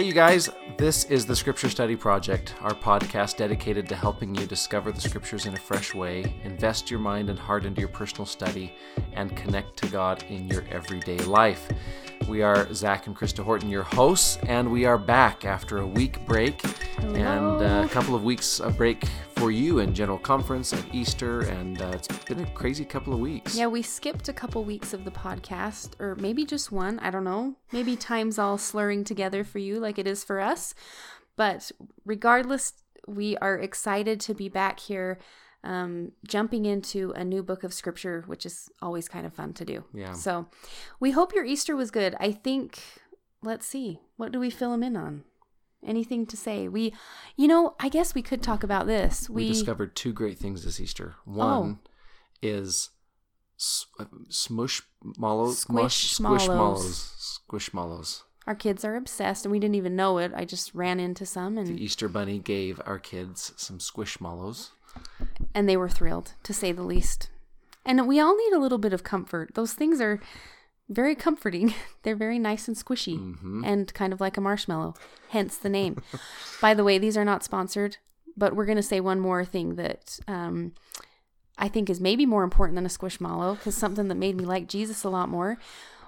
Hey, you guys, this is the Scripture Study Project, our podcast dedicated to helping you discover the Scriptures in a fresh way, invest your mind and heart into your personal study, and connect to God in your everyday life. We are Zach and Krista Horton, your hosts, and we are back after a week break and uh, a couple of weeks of break for you in General Conference and Easter, and uh, it's been a crazy couple of weeks. Yeah, we skipped a couple weeks of the podcast, or maybe just one. I don't know. Maybe time's all slurring together for you like it is for us. But regardless, we are excited to be back here um, jumping into a new book of scripture, which is always kind of fun to do. Yeah. So we hope your Easter was good. I think, let's see, what do we fill them in on? Anything to say? We, you know, I guess we could talk about this. We, We, discovered two great things this Easter. One is s- uh, smush mallows, Squish mallows. mallows, squish mallows. our kids are obsessed, and we didn't even know it. I just ran into some, and The Easter Bunny gave our kids some squish squishmallows. And they were thrilled to say the least. And we all need a little bit of comfort. Those things are very comforting. They're very nice and squishy Mm-hmm. and kind of like a marshmallow, hence the name. By the way, these are not sponsored, but we're going to say one more thing that um, I think is maybe more important than a squishmallow because something that made me like Jesus a lot more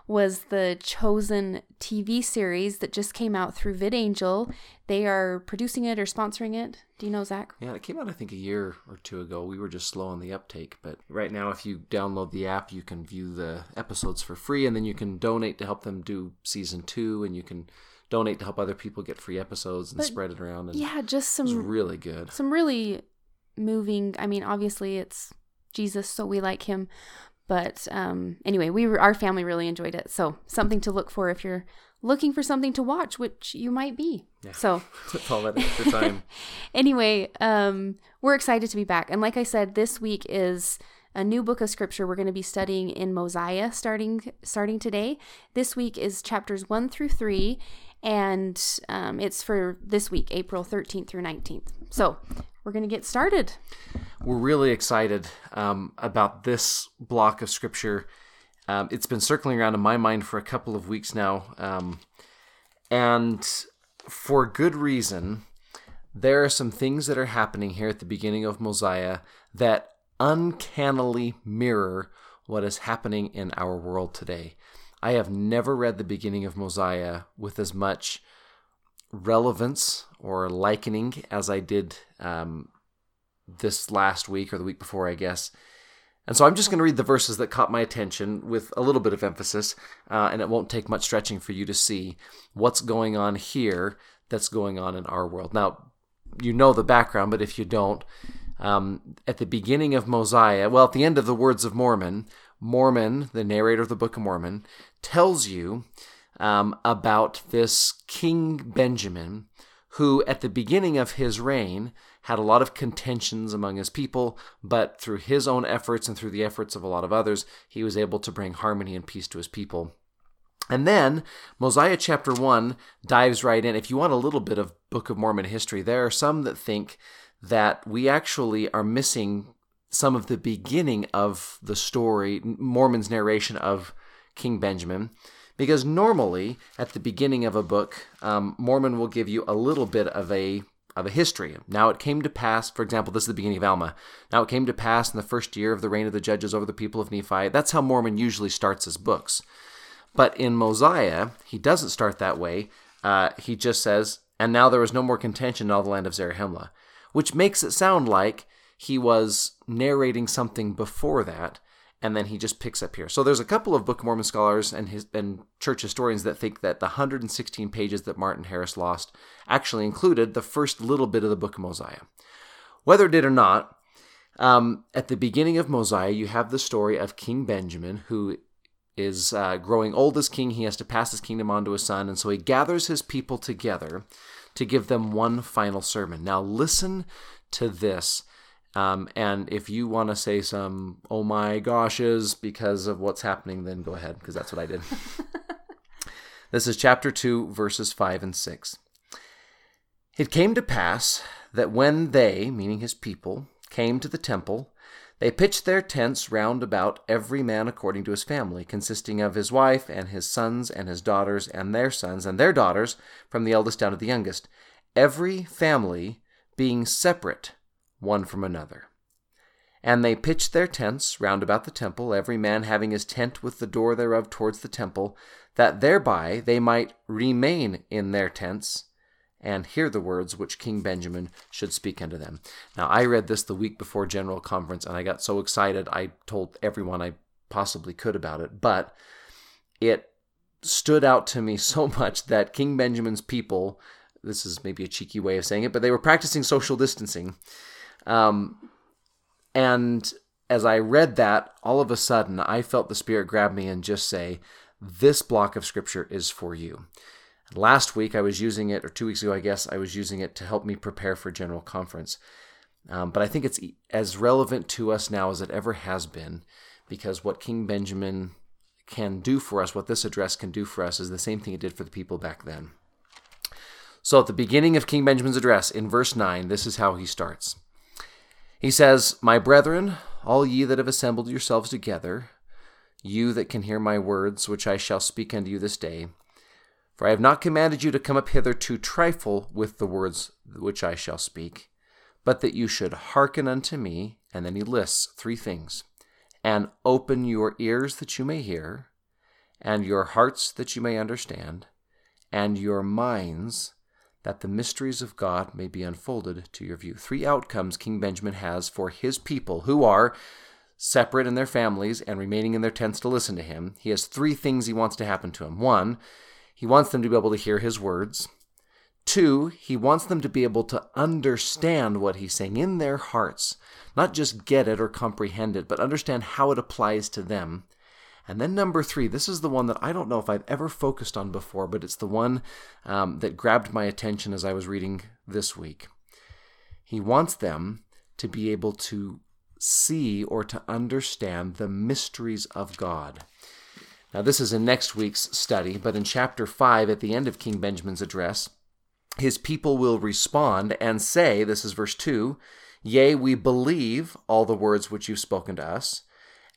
was the Chosen TV series that just came out through VidAngel. They are producing it or sponsoring it. Do you know, Zach? Yeah, it came out I think a year or two ago. We were just slow on the uptake, but right now if you download the app, you can view the episodes for free and then you can donate to help them do season 2 and you can donate to help other people get free episodes and But- spread it around and Yeah, just some really good. some really moving i mean obviously it's jesus so we like him but um anyway we were our family really enjoyed it. So something to look for if you're looking for something to watch which you might be. Yeah. so all that extra time. anyway um we're excited to be back. And like i said this week is a new book of scripture we're going to be studying in mosiah starting starting today. This week is chapters 1 through 3 and um, it's for this week april 13th through 19th so we're going to get started We're really excited um, about this block of scripture. Um, it's been circling around in my mind for a couple of weeks now. Um, and for good reason, there are some things that are happening here at the beginning of Mosiah that uncannily mirror what is happening in our world today. I have never read the beginning of Mosiah with as much relevance or likening as I did um, this last week or the week before, I guess. And so I'm just going to read the verses that caught my attention with a little bit of emphasis, uh, and it won't take much stretching for you to see what's going on here that's going on in our world. Now, you know the background, but if you don't, um, at the beginning of Mosiah, well, at the end of the words of Mormon, Mormon, the narrator of the Book of Mormon, tells you um, about this King Benjamin, who at the beginning of his reign had a lot of contentions among his people, but through his own efforts and through the efforts of a lot of others, he was able to bring harmony and peace to his people. And then Mosiah chapter 1 dives right in. If you want a little bit of Book of Mormon history, there are some that think that we actually are missing some of the beginning of the story, Mormon's narration of King Benjamin. Because normally, at the beginning of a book, um, Mormon will give you a little bit of a of a history. Now it came to pass, for example, this is the beginning of Alma. Now it came to pass in the first year of the reign of the judges over the people of Nephi. That's how Mormon usually starts his books. But in Mosiah, he doesn't start that way. Uh, he just says, "And now there was no more contention in all the land of Zarahemla," which makes it sound like he was narrating something before that, and then he just picks up here. So there's a couple of Book of Mormon scholars and his and church historians that think that the 116 pages that Martin Harris lost actually included the first little bit of the Book of Mosiah. Whether it did or not, um, at the beginning of Mosiah, you have the story of King Benjamin, who is uh, growing old as king. He has to pass his kingdom on to his son, and so he gathers his people together to give them one final sermon. Now, listen to this. Um, and if you want to say some oh my goshes because of what's happening, then go ahead, because that's what I did. this is chapter 2, verses 5 and 6. It came to pass that when they, meaning his people, came to the temple, They pitched their tents round about every man according to his family, consisting of his wife and his sons and his daughters and their sons and their daughters, from the eldest down to the youngest, every family being separate one from another. And they pitched their tents round about the temple, every man having his tent with the door thereof towards the temple, that thereby they might remain in their tents and hear the words which King Benjamin should speak unto them. Now, I read this the week before General Conference, and I got so excited, I told everyone I possibly could about it, but it stood out to me so much that King Benjamin's people, this is maybe a cheeky way of saying it, but they were practicing social distancing. Um, and as I read that, all of a sudden, I felt the Spirit grab me and just say, This block of Scripture is for you. Last week I was using it, or two weeks ago, I guess, I was using it to help me prepare for General Conference. Um, but I think it's as relevant to us now as it ever has been, because what King Benjamin can do for us, what this address can do for us, is the same thing it did for the people back then. So at the beginning of King Benjamin's address, in verse 9, this is how he starts. He says, My brethren, all ye that have assembled yourselves together, you that can hear my words, which I shall speak unto you this day, for I have not commanded you to come up hither to trifle with the words which I shall speak, but that you should hearken unto me. And then he lists three things and open your ears that you may hear, and your hearts that you may understand, and your minds that the mysteries of God may be unfolded to your view. Three outcomes King Benjamin has for his people who are separate in their families and remaining in their tents to listen to him. He has three things he wants to happen to him. One, he wants them to be able to hear his words. Two, he wants them to be able to understand what he's saying in their hearts, not just get it or comprehend it, but understand how it applies to them. And then number three, this is the one that I don't know if I've ever focused on before, but it's the one um, that grabbed my attention as I was reading this week. He wants them to be able to see or to understand the mysteries of God. Now, this is in next week's study, but in chapter 5, at the end of King Benjamin's address, his people will respond and say, this is verse 2, Yea, we believe all the words which you've spoken to us,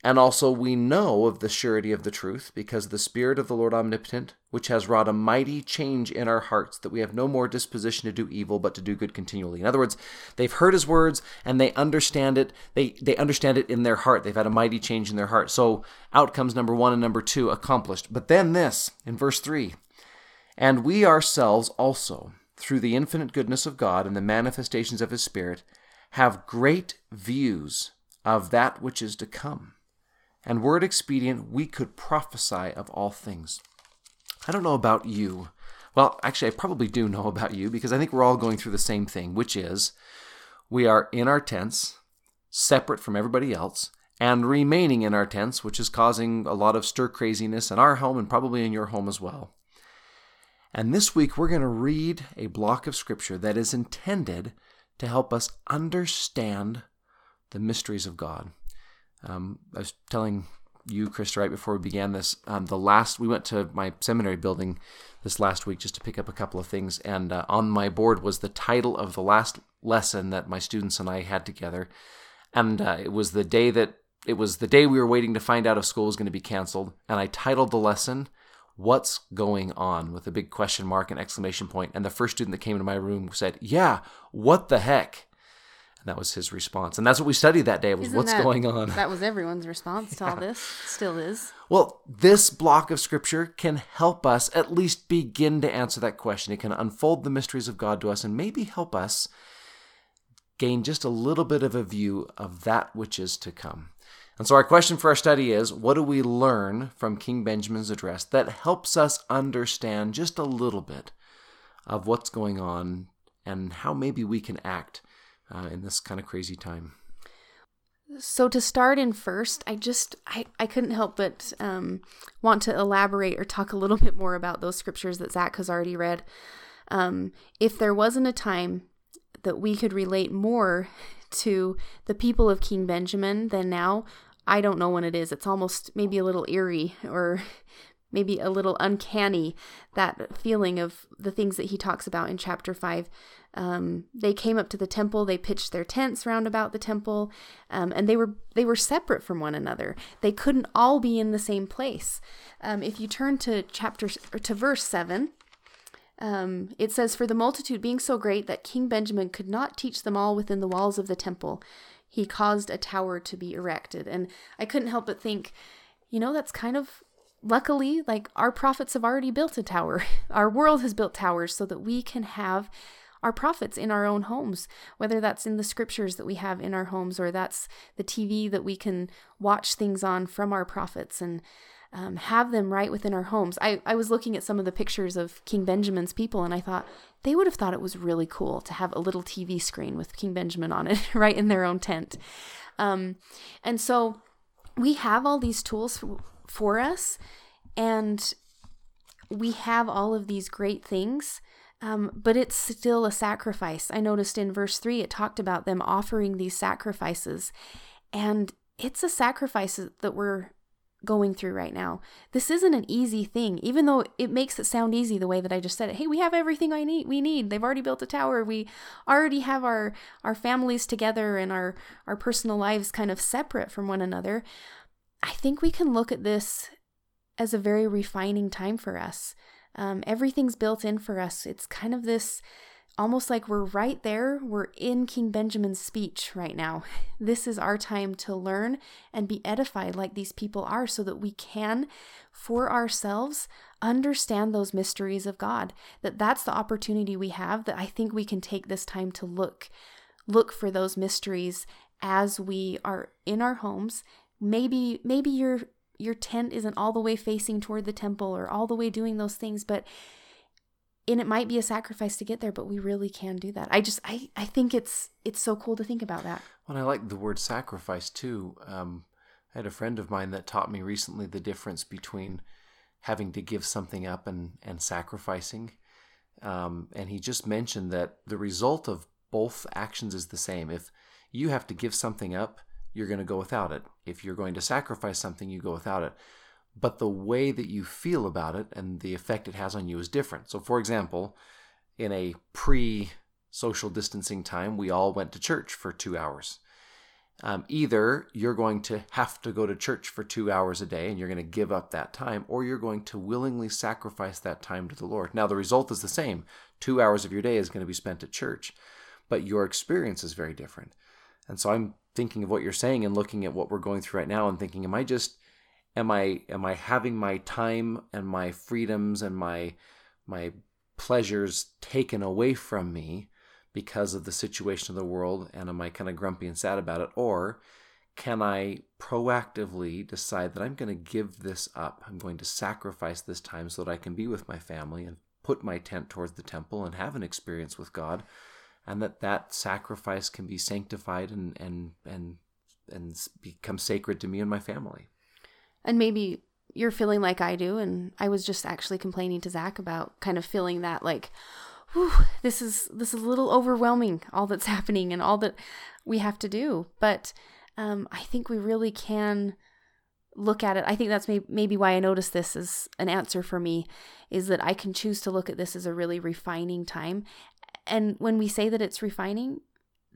and also we know of the surety of the truth, because the Spirit of the Lord Omnipotent, which has wrought a mighty change in our hearts, that we have no more disposition to do evil, but to do good continually. In other words, they've heard his words and they understand it. They they understand it in their heart. They've had a mighty change in their heart. So outcomes number one and number two accomplished. But then this in verse three. And we ourselves also, through the infinite goodness of God and the manifestations of his Spirit, have great views of that which is to come and were it expedient, we could prophesy of all things. I don't know about you. Well, actually, I probably do know about you because I think we're all going through the same thing, which is we are in our tents, separate from everybody else, and remaining in our tents, which is causing a lot of stir craziness in our home and probably in your home as well. And this week, we're going to read a block of scripture that is intended to help us understand the mysteries of God. Um, I was telling you, Krista, right before we began this, um, the last we went to my seminary building this last week just to pick up a couple of things, and uh, on my board was the title of the last lesson that my students and I had together, and uh, it was the day that it was the day we were waiting to find out if school was going to be canceled, and I titled the lesson "What's Going On" with a big question mark and exclamation point, and the first student that came into my room said, "Yeah, what the heck." That was his response. And that's what we studied that day was Isn't what's that- going on. That was everyone's response to all this. Still is. Well, this block of scripture can help us at least begin to answer that question. It can unfold the mysteries of God to us and maybe help us gain just a little bit of a view of that which is to come. And so, our question for our study is what do we learn from King Benjamin's address that helps us understand just a little bit of what's going on and how maybe we can act uh, in this kind of crazy time? So to start in first, I just I, I couldn't help but um, want to elaborate or talk a little bit more about those scriptures that Zach has already read. Um, if there wasn't a time that we could relate more to the people of King Benjamin than now, I don't know when it is. It's almost maybe a little eerie or maybe a little uncanny that feeling of the things that he talks about in chapter 5 um, they came up to the temple they pitched their tents round about the temple um, and they were they were separate from one another they couldn't all be in the same place um, if you turn to chapter 2 verse 7 um, it says, For the multitude being so great that King Benjamin could not teach them all within the walls of the temple, he caused a tower to be erected. And I couldn't help but think, you know, that's kind of luckily like our prophets have already built a tower. Our world has built towers so that we can have our prophets in our own homes, whether that's in the scriptures that we have in our homes or that's the TV that we can watch things on from our prophets. And um, have them right within our homes. I, I was looking at some of the pictures of King Benjamin's people and I thought they would have thought it was really cool to have a little TV screen with King Benjamin on it right in their own tent. Um, and so we have all these tools for, for us and we have all of these great things. Um, but it's still a sacrifice. I noticed in verse 3, it talked about them offering these sacrifices. And it's a sacrifice that we're going through right now. This isn't an easy thing, even though it makes it sound easy the way that I just said it. Hey, we have everything I need. We need. They've already built a tower. We already have our our families together and our our personal lives kind of separate from one another. I think we can look at this as a very refining time for us. Um, everything's built in for us. It's kind of this almost like we're right there. We're in King Benjamin's speech right now. This is our time to learn and be edified like these people are so that we can, for ourselves, understand those mysteries of God. That that's the opportunity we have that I think we can take this time to look look for those mysteries as we are in our homes. Maybe maybe your your tent isn't all the way facing toward the temple or all the way doing those things, but and it might be a sacrifice to get there but we really can do that. I just i i think it's it's so cool to think about that. Well i like the word sacrifice too. Um, i had a friend of mine that taught me recently the difference between having to give something up and and sacrificing. Um, and he just mentioned that the result of both actions is the same. If you have to give something up you're going to go without it if you're going to sacrifice something you go without it but the way that you feel about it and the effect it has on you is different. So, for example, in a pre social distancing time, we all went to church for two hours. Um, either you're going to have to go to church for two hours a day and you're going to give up that time, or you're going to willingly sacrifice that time to the Lord. Now, the result is the same two hours of your day is going to be spent at church, but your experience is very different. And so I'm thinking of what you're saying and looking at what we're going through right now and thinking, am I just am I am I having my time and my freedoms and my my pleasures taken away from me because of the situation of the world and am I kind of grumpy and sad about it or can I proactively decide that I'm going to give this up? I'm going to sacrifice this time so that I can be with my family and put my tent towards the temple and have an experience with God and that that sacrifice can be sanctified and and and and become sacred to me and my family. And maybe you're feeling like I do. And I was just actually complaining to Zach about kind of feeling that like, whew, this is this is a little overwhelming, all that's happening and all that we have to do. But um, I think we really can look at it. I think that's may- maybe why I noticed this as an answer for me is that I can choose to look at this as a really refining time. And when we say that it's refining,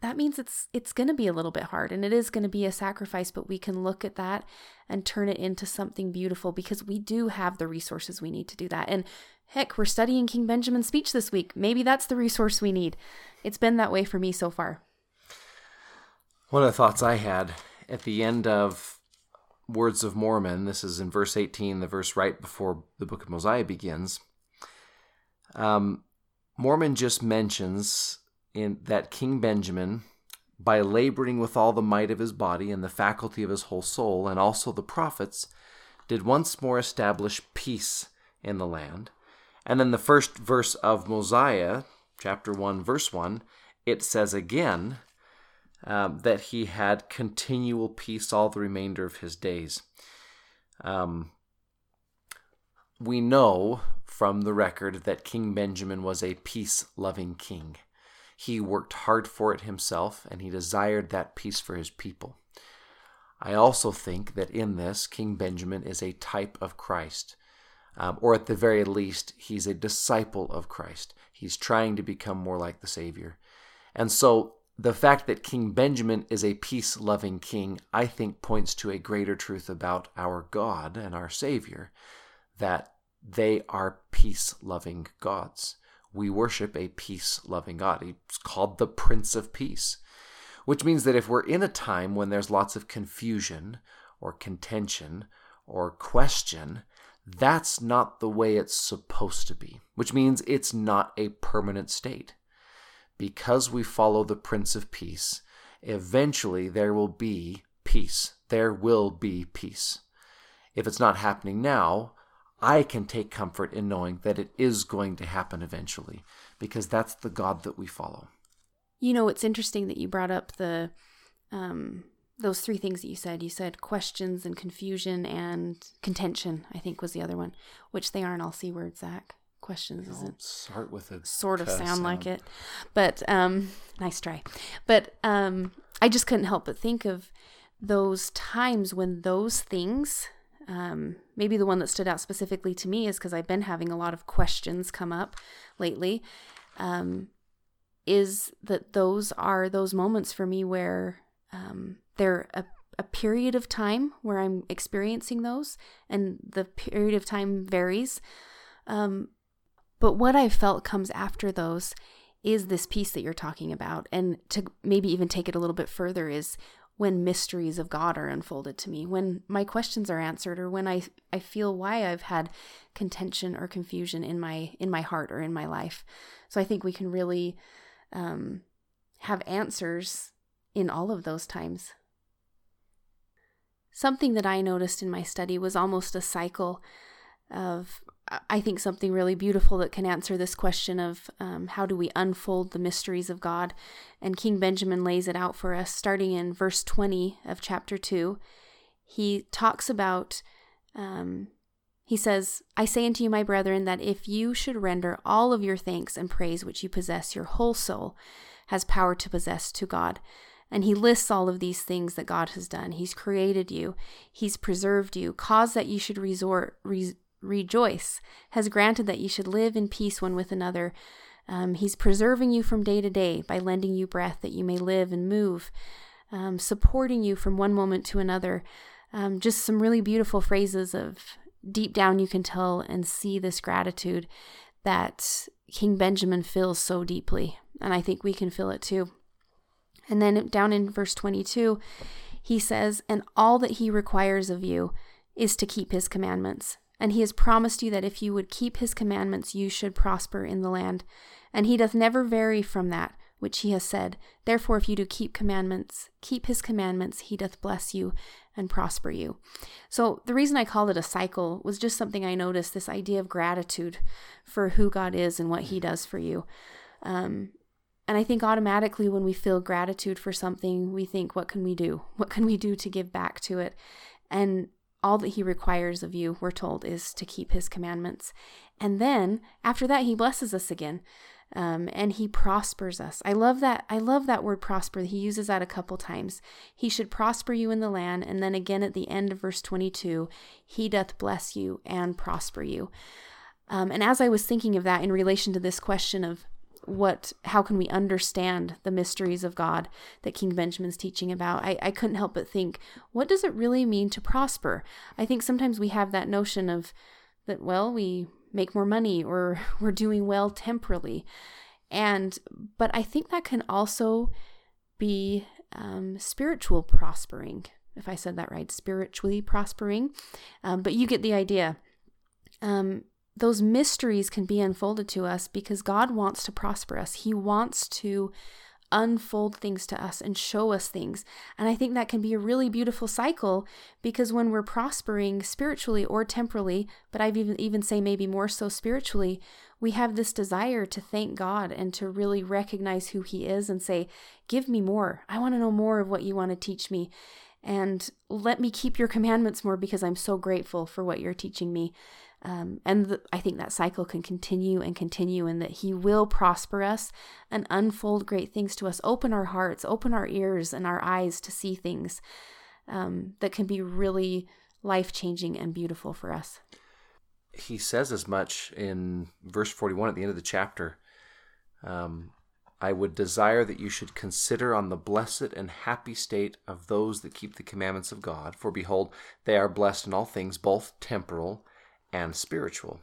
that means it's it's going to be a little bit hard and it is going to be a sacrifice but we can look at that and turn it into something beautiful because we do have the resources we need to do that. And heck we're studying king benjamin's speech this week. Maybe that's the resource we need. It's been that way for me so far. One of the thoughts i had at the end of words of mormon this is in verse 18 the verse right before the book of mosiah begins um, mormon just mentions in that King Benjamin, by laboring with all the might of his body and the faculty of his whole soul, and also the prophets, did once more establish peace in the land. And then the first verse of Mosiah, chapter 1, verse 1, it says again um, that he had continual peace all the remainder of his days. Um, we know from the record that King Benjamin was a peace loving king. He worked hard for it himself, and he desired that peace for his people. I also think that in this, King Benjamin is a type of Christ. Um, or at the very least, he's a disciple of Christ. He's trying to become more like the Savior. And so the fact that King Benjamin is a peace loving king, I think, points to a greater truth about our God and our Savior that they are peace loving gods. We worship a peace loving God. He's called the Prince of Peace, which means that if we're in a time when there's lots of confusion or contention or question, that's not the way it's supposed to be, which means it's not a permanent state. Because we follow the Prince of Peace, eventually there will be peace. There will be peace. If it's not happening now, I can take comfort in knowing that it is going to happen eventually, because that's the God that we follow. You know, it's interesting that you brought up the um, those three things that you said. You said questions and confusion and contention. I think was the other one, which they aren't all c words. Zach questions Don't isn't start with a sort of cuss sound, like it, but um, nice try. But um, I just couldn't help but think of those times when those things. Um, maybe the one that stood out specifically to me is because I've been having a lot of questions come up lately. Um, is that those are those moments for me where um, they're a, a period of time where I'm experiencing those, and the period of time varies. Um, but what I felt comes after those is this peace that you're talking about. And to maybe even take it a little bit further is when mysteries of God are unfolded to me, when my questions are answered, or when I, I feel why I've had contention or confusion in my in my heart or in my life. So I think we can really um, have answers in all of those times. Something that I noticed in my study was almost a cycle of, I think, something really beautiful that can answer this question of um, how do we unfold the mysteries of God. And King Benjamin lays it out for us, starting in verse 20 of chapter 2. He talks about, um, he says, I say unto you, my brethren, that if you should render all of your thanks and praise which you possess, your whole soul has power to possess to God. And he lists all of these things that God has done. He's created you, He's preserved you, caused that you should resort, re- rejoice, has granted that you should live in peace one with another. Um, he's preserving you from day to day by lending you breath that you may live and move, um, supporting you from one moment to another. Um, just some really beautiful phrases of deep down you can tell and see this gratitude that King Benjamin feels so deeply. And I think we can feel it too. And then down in verse 22, he says, And all that he requires of you is to keep his commandments. And he has promised you that if you would keep his commandments, you should prosper in the land. And he doth never vary from that which he has said. Therefore, if you do keep commandments, keep his commandments, he doth bless you and prosper you. So, the reason I called it a cycle was just something I noticed this idea of gratitude for who God is and what he does for you. Um, and I think automatically when we feel gratitude for something, we think, what can we do? What can we do to give back to it? And all that he requires of you, we're told, is to keep his commandments. And then after that, he blesses us again. Um, and he prospers us. I love that. I love that word prosper. He uses that a couple times. He should prosper you in the land. And then again at the end of verse 22, he doth bless you and prosper you. Um, and as I was thinking of that in relation to this question of what how can we understand the mysteries of God that King Benjamin's teaching about, I, I couldn't help but think, what does it really mean to prosper? I think sometimes we have that notion of that, well, we make more money or we're doing well temporally. And, but I think that can also be um, spiritual prospering, if I said that right, spiritually prospering. Um, but you get the idea. Um, those mysteries can be unfolded to us because God wants to prosper us. He wants to unfold things to us and show us things. And I think that can be a really beautiful cycle because when we're prospering spiritually or temporally, but I've even even say maybe more so spiritually, we have this desire to thank God and to really recognize who he is and say, "Give me more. I want to know more of what you want to teach me." And let me keep your commandments more because I'm so grateful for what you're teaching me. Um, and I think that cycle can continue and continue, and that He will prosper us and unfold great things to us, open our hearts, open our ears and our eyes to see things um, that can be really life changing and beautiful for us. he says as much in verse 41 at the end of the chapter. Um, I would desire that you should consider on the blessed and happy state of those that keep the commandments of God, for behold, they are blessed in all things, both temporal and spiritual.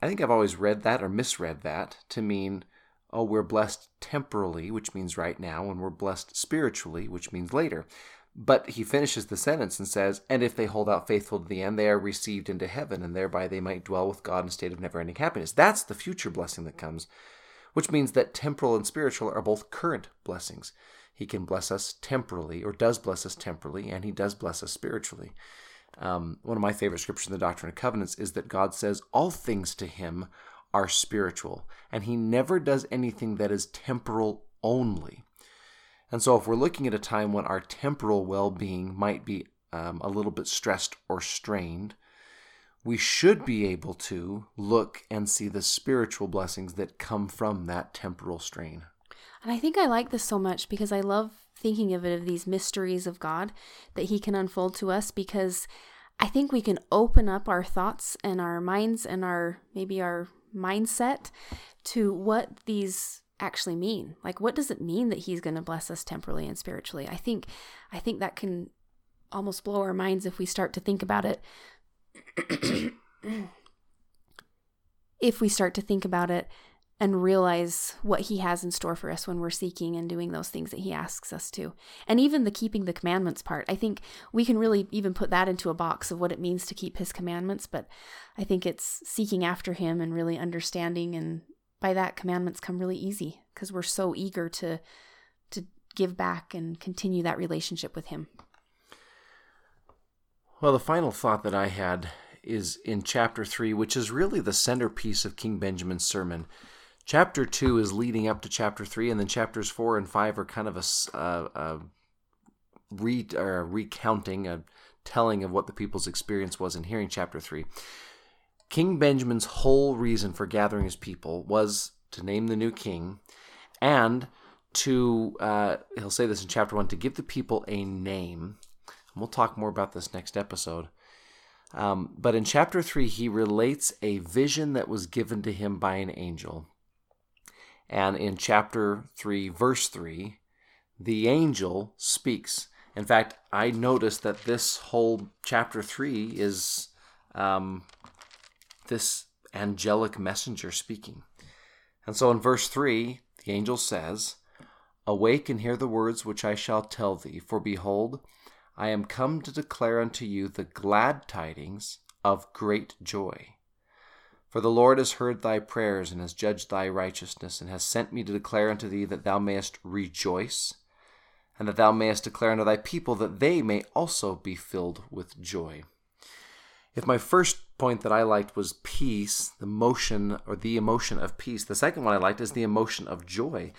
I think I've always read that or misread that to mean, oh, we're blessed temporally, which means right now, and we're blessed spiritually, which means later. But he finishes the sentence and says, And if they hold out faithful to the end, they are received into heaven, and thereby they might dwell with God in a state of never ending happiness. That's the future blessing that comes which means that temporal and spiritual are both current blessings. He can bless us temporally, or does bless us temporally, and he does bless us spiritually. Um, one of my favorite scriptures in the Doctrine and Covenants is that God says all things to him are spiritual, and he never does anything that is temporal only. And so, if we're looking at a time when our temporal well being might be um, a little bit stressed or strained, we should be able to look and see the spiritual blessings that come from that temporal strain. And I think I like this so much because I love thinking of it of these mysteries of God that He can unfold to us because I think we can open up our thoughts and our minds and our maybe our mindset to what these actually mean. Like what does it mean that he's going to bless us temporally and spiritually? I think I think that can almost blow our minds if we start to think about it if we start to think about it and realize what he has in store for us when we're seeking and doing those things that he asks us to. And even the keeping the commandments part, I think we can really even put that into a box of what it means to keep his commandments, but I think it's seeking after him and really understanding and by that commandments come really easy because we're so eager to to give back and continue that relationship with him. Well, the final thought that I had is in chapter 3, which is really the centerpiece of King Benjamin's sermon. Chapter 2 is leading up to chapter 3, and then chapters 4 and 5 are kind of a, a, re, recounting, a telling of what the people's experience was in hearing chapter 3. King Benjamin's whole reason for gathering his people was to name the new king and to, uh, he'll say this in chapter 1, to give the people a name and we'll talk more about this next episode. Um, but in chapter 3, he relates a vision that was given to him by an angel. And in chapter 3, verse 3, the angel speaks. In fact, I noticed that this whole chapter 3 is um, this angelic messenger speaking. And so in verse 3, the angel says, Awake and hear the words which I shall tell thee, for behold, I am come to declare unto you the glad tidings of great joy. For the Lord has heard thy prayers and has judged thy righteousness, and has sent me to declare unto thee that thou mayest rejoice, and that thou mayest declare unto thy people that they may also be filled with joy. If my first point that I liked was peace, the motion or the emotion of peace, the second one I liked is the emotion of joy.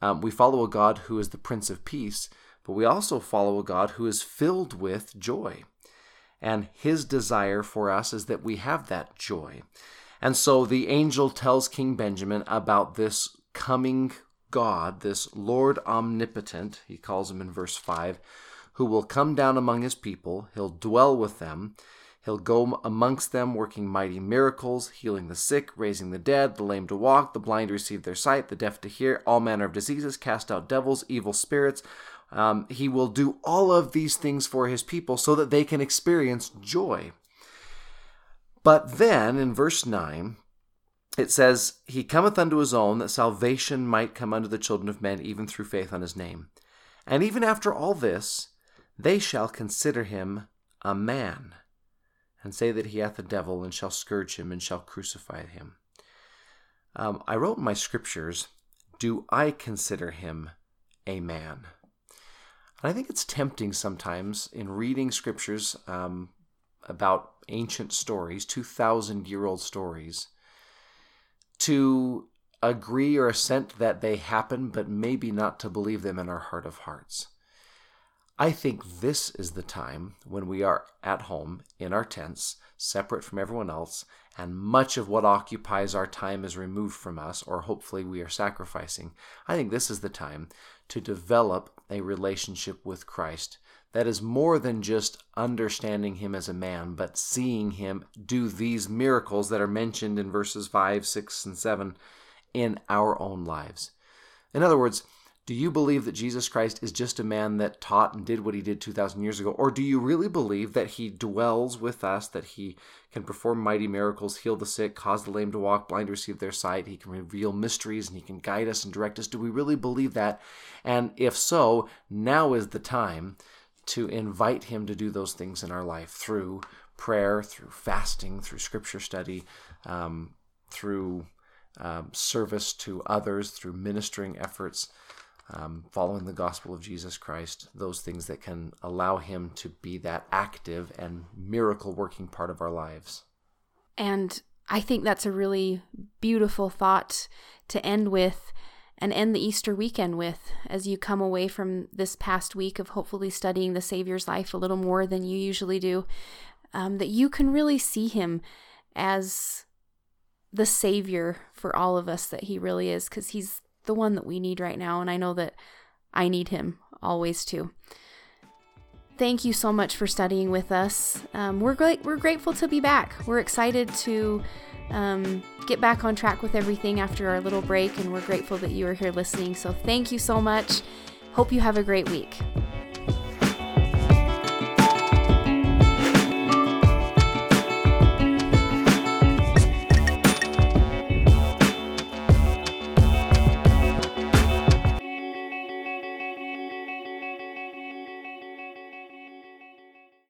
Um, we follow a God who is the Prince of Peace but we also follow a God who is filled with joy. And his desire for us is that we have that joy. And so the angel tells King Benjamin about this coming God, this Lord omnipotent, he calls him in verse 5, who will come down among his people. He'll dwell with them. He'll go amongst them, working mighty miracles, healing the sick, raising the dead, the lame to walk, the blind to receive their sight, the deaf to hear, all manner of diseases, cast out devils, evil spirits. Um, he will do all of these things for his people so that they can experience joy. But then in verse 9, it says, He cometh unto his own, that salvation might come unto the children of men, even through faith on his name. And even after all this, they shall consider him a man, and say that he hath a devil, and shall scourge him, and shall crucify him. Um, I wrote in my scriptures, Do I consider him a man? And I think it's tempting sometimes in reading scriptures um, about ancient stories, 2,000 year old stories, to agree or assent that they happen, but maybe not to believe them in our heart of hearts. I think this is the time when we are at home in our tents, separate from everyone else, and much of what occupies our time is removed from us, or hopefully we are sacrificing. I think this is the time to develop a relationship with Christ that is more than just understanding him as a man, but seeing him do these miracles that are mentioned in verses 5, 6, and 7 in our own lives. In other words, do you believe that Jesus Christ is just a man that taught and did what he did 2,000 years ago? Or do you really believe that he dwells with us, that he can perform mighty miracles, heal the sick, cause the lame to walk, blind to receive their sight, he can reveal mysteries, and he can guide us and direct us? Do we really believe that? And if so, now is the time to invite him to do those things in our life through prayer, through fasting, through scripture study, um, through um, service to others, through ministering efforts um, following the gospel of Jesus Christ, those things that can allow Him to be that active and miracle working part of our lives. And I think that's a really beautiful thought to end with and end the Easter weekend with as you come away from this past week of hopefully studying the Savior's life a little more than you usually do. Um, that you can really see Him as the Savior for all of us that He really is, because He's the one that we need right now. And I know that I need him always too. Thank you so much for studying with us. Um, we're great. We're grateful to be back. We're excited to um, get back on track with everything after our little break, and we're grateful that you are here listening. So thank you so much. Hope you have a great week.